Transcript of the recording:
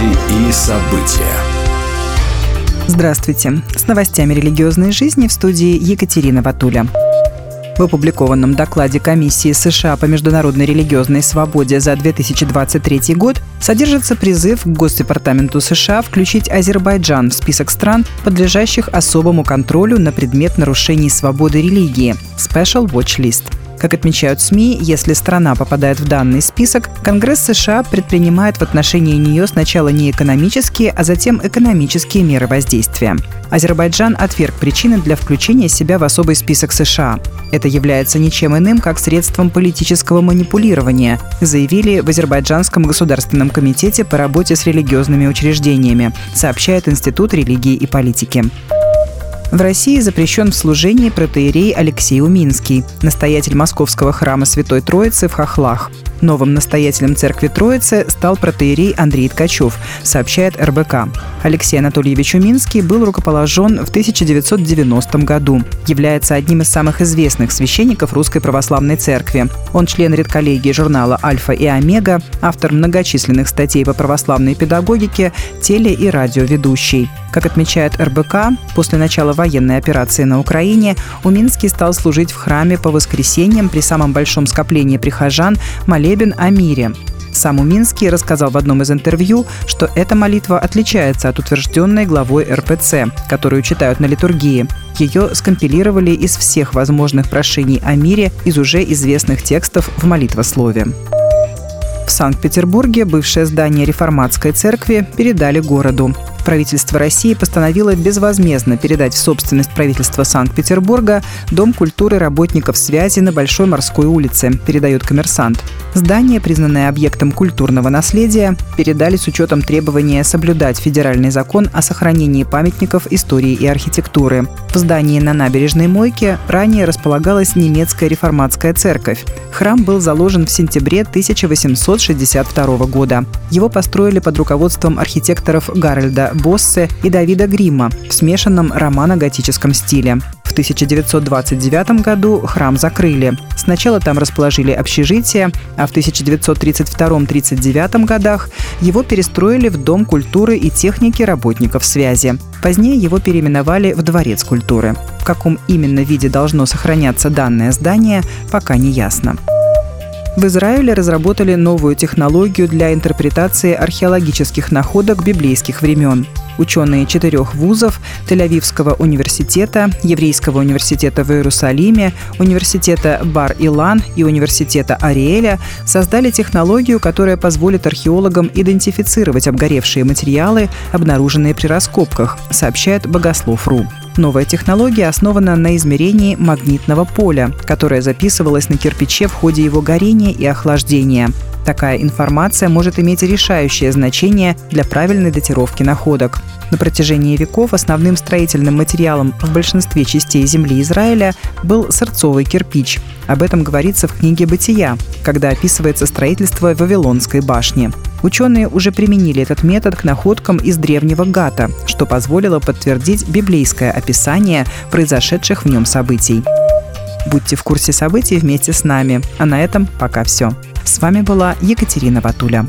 Новости и события. Здравствуйте. С новостями религиозной жизни в студии Екатерина Ватуля. В опубликованном докладе Комиссии США по международной религиозной свободе за 2023 год содержится призыв к Госдепартаменту США включить Азербайджан в список стран, подлежащих особому контролю на предмет нарушений свободы религии – Special Watch List – как отмечают СМИ, если страна попадает в данный список, Конгресс США предпринимает в отношении нее сначала не экономические, а затем экономические меры воздействия. Азербайджан отверг причины для включения себя в особый список США. Это является ничем иным, как средством политического манипулирования, заявили в Азербайджанском государственном комитете по работе с религиозными учреждениями, сообщает Институт религии и политики. В России запрещен в служении протеерей Алексей Уминский, настоятель московского храма Святой Троицы в Хохлах. Новым настоятелем церкви Троицы стал протеерей Андрей Ткачев, сообщает РБК. Алексей Анатольевич Уминский был рукоположен в 1990 году. Является одним из самых известных священников Русской Православной Церкви. Он член редколлегии журнала «Альфа и Омега», автор многочисленных статей по православной педагогике, теле- и радиоведущий. Как отмечает РБК, после начала военной операции на Украине Уминский стал служить в храме по воскресеньям при самом большом скоплении прихожан молебен о мире. Сам Уминский рассказал в одном из интервью, что эта молитва отличается от утвержденной главой РПЦ, которую читают на литургии. Ее скомпилировали из всех возможных прошений о мире из уже известных текстов в молитвослове. В Санкт-Петербурге бывшее здание реформатской церкви передали городу. Правительство России постановило безвозмездно передать в собственность правительства Санкт-Петербурга Дом культуры работников связи на Большой морской улице, передает коммерсант. Здание, признанное объектом культурного наследия, передали с учетом требования соблюдать федеральный закон о сохранении памятников истории и архитектуры. В здании на набережной Мойке ранее располагалась немецкая реформатская церковь. Храм был заложен в сентябре 1862 года. Его построили под руководством архитекторов Гарольда Боссе и Давида Грима в смешанном романо-готическом стиле. В 1929 году храм закрыли. Сначала там расположили общежитие, а в 1932-39 годах его перестроили в Дом культуры и техники работников связи. Позднее его переименовали в Дворец культуры. В каком именно виде должно сохраняться данное здание, пока не ясно. В Израиле разработали новую технологию для интерпретации археологических находок библейских времен. Ученые четырех вузов – Тель-Авивского университета, Еврейского университета в Иерусалиме, университета Бар-Илан и университета Ариэля – создали технологию, которая позволит археологам идентифицировать обгоревшие материалы, обнаруженные при раскопках, сообщает Богослов.ру. Новая технология основана на измерении магнитного поля, которое записывалось на кирпиче в ходе его горения и охлаждения. Такая информация может иметь решающее значение для правильной датировки находок. На протяжении веков основным строительным материалом в большинстве частей земли Израиля был сырцовый кирпич. Об этом говорится в книге «Бытия», когда описывается строительство Вавилонской башни. Ученые уже применили этот метод к находкам из древнего Гата, что позволило подтвердить библейское описание произошедших в нем событий. Будьте в курсе событий вместе с нами. А на этом пока все. С вами была Екатерина Ватуля.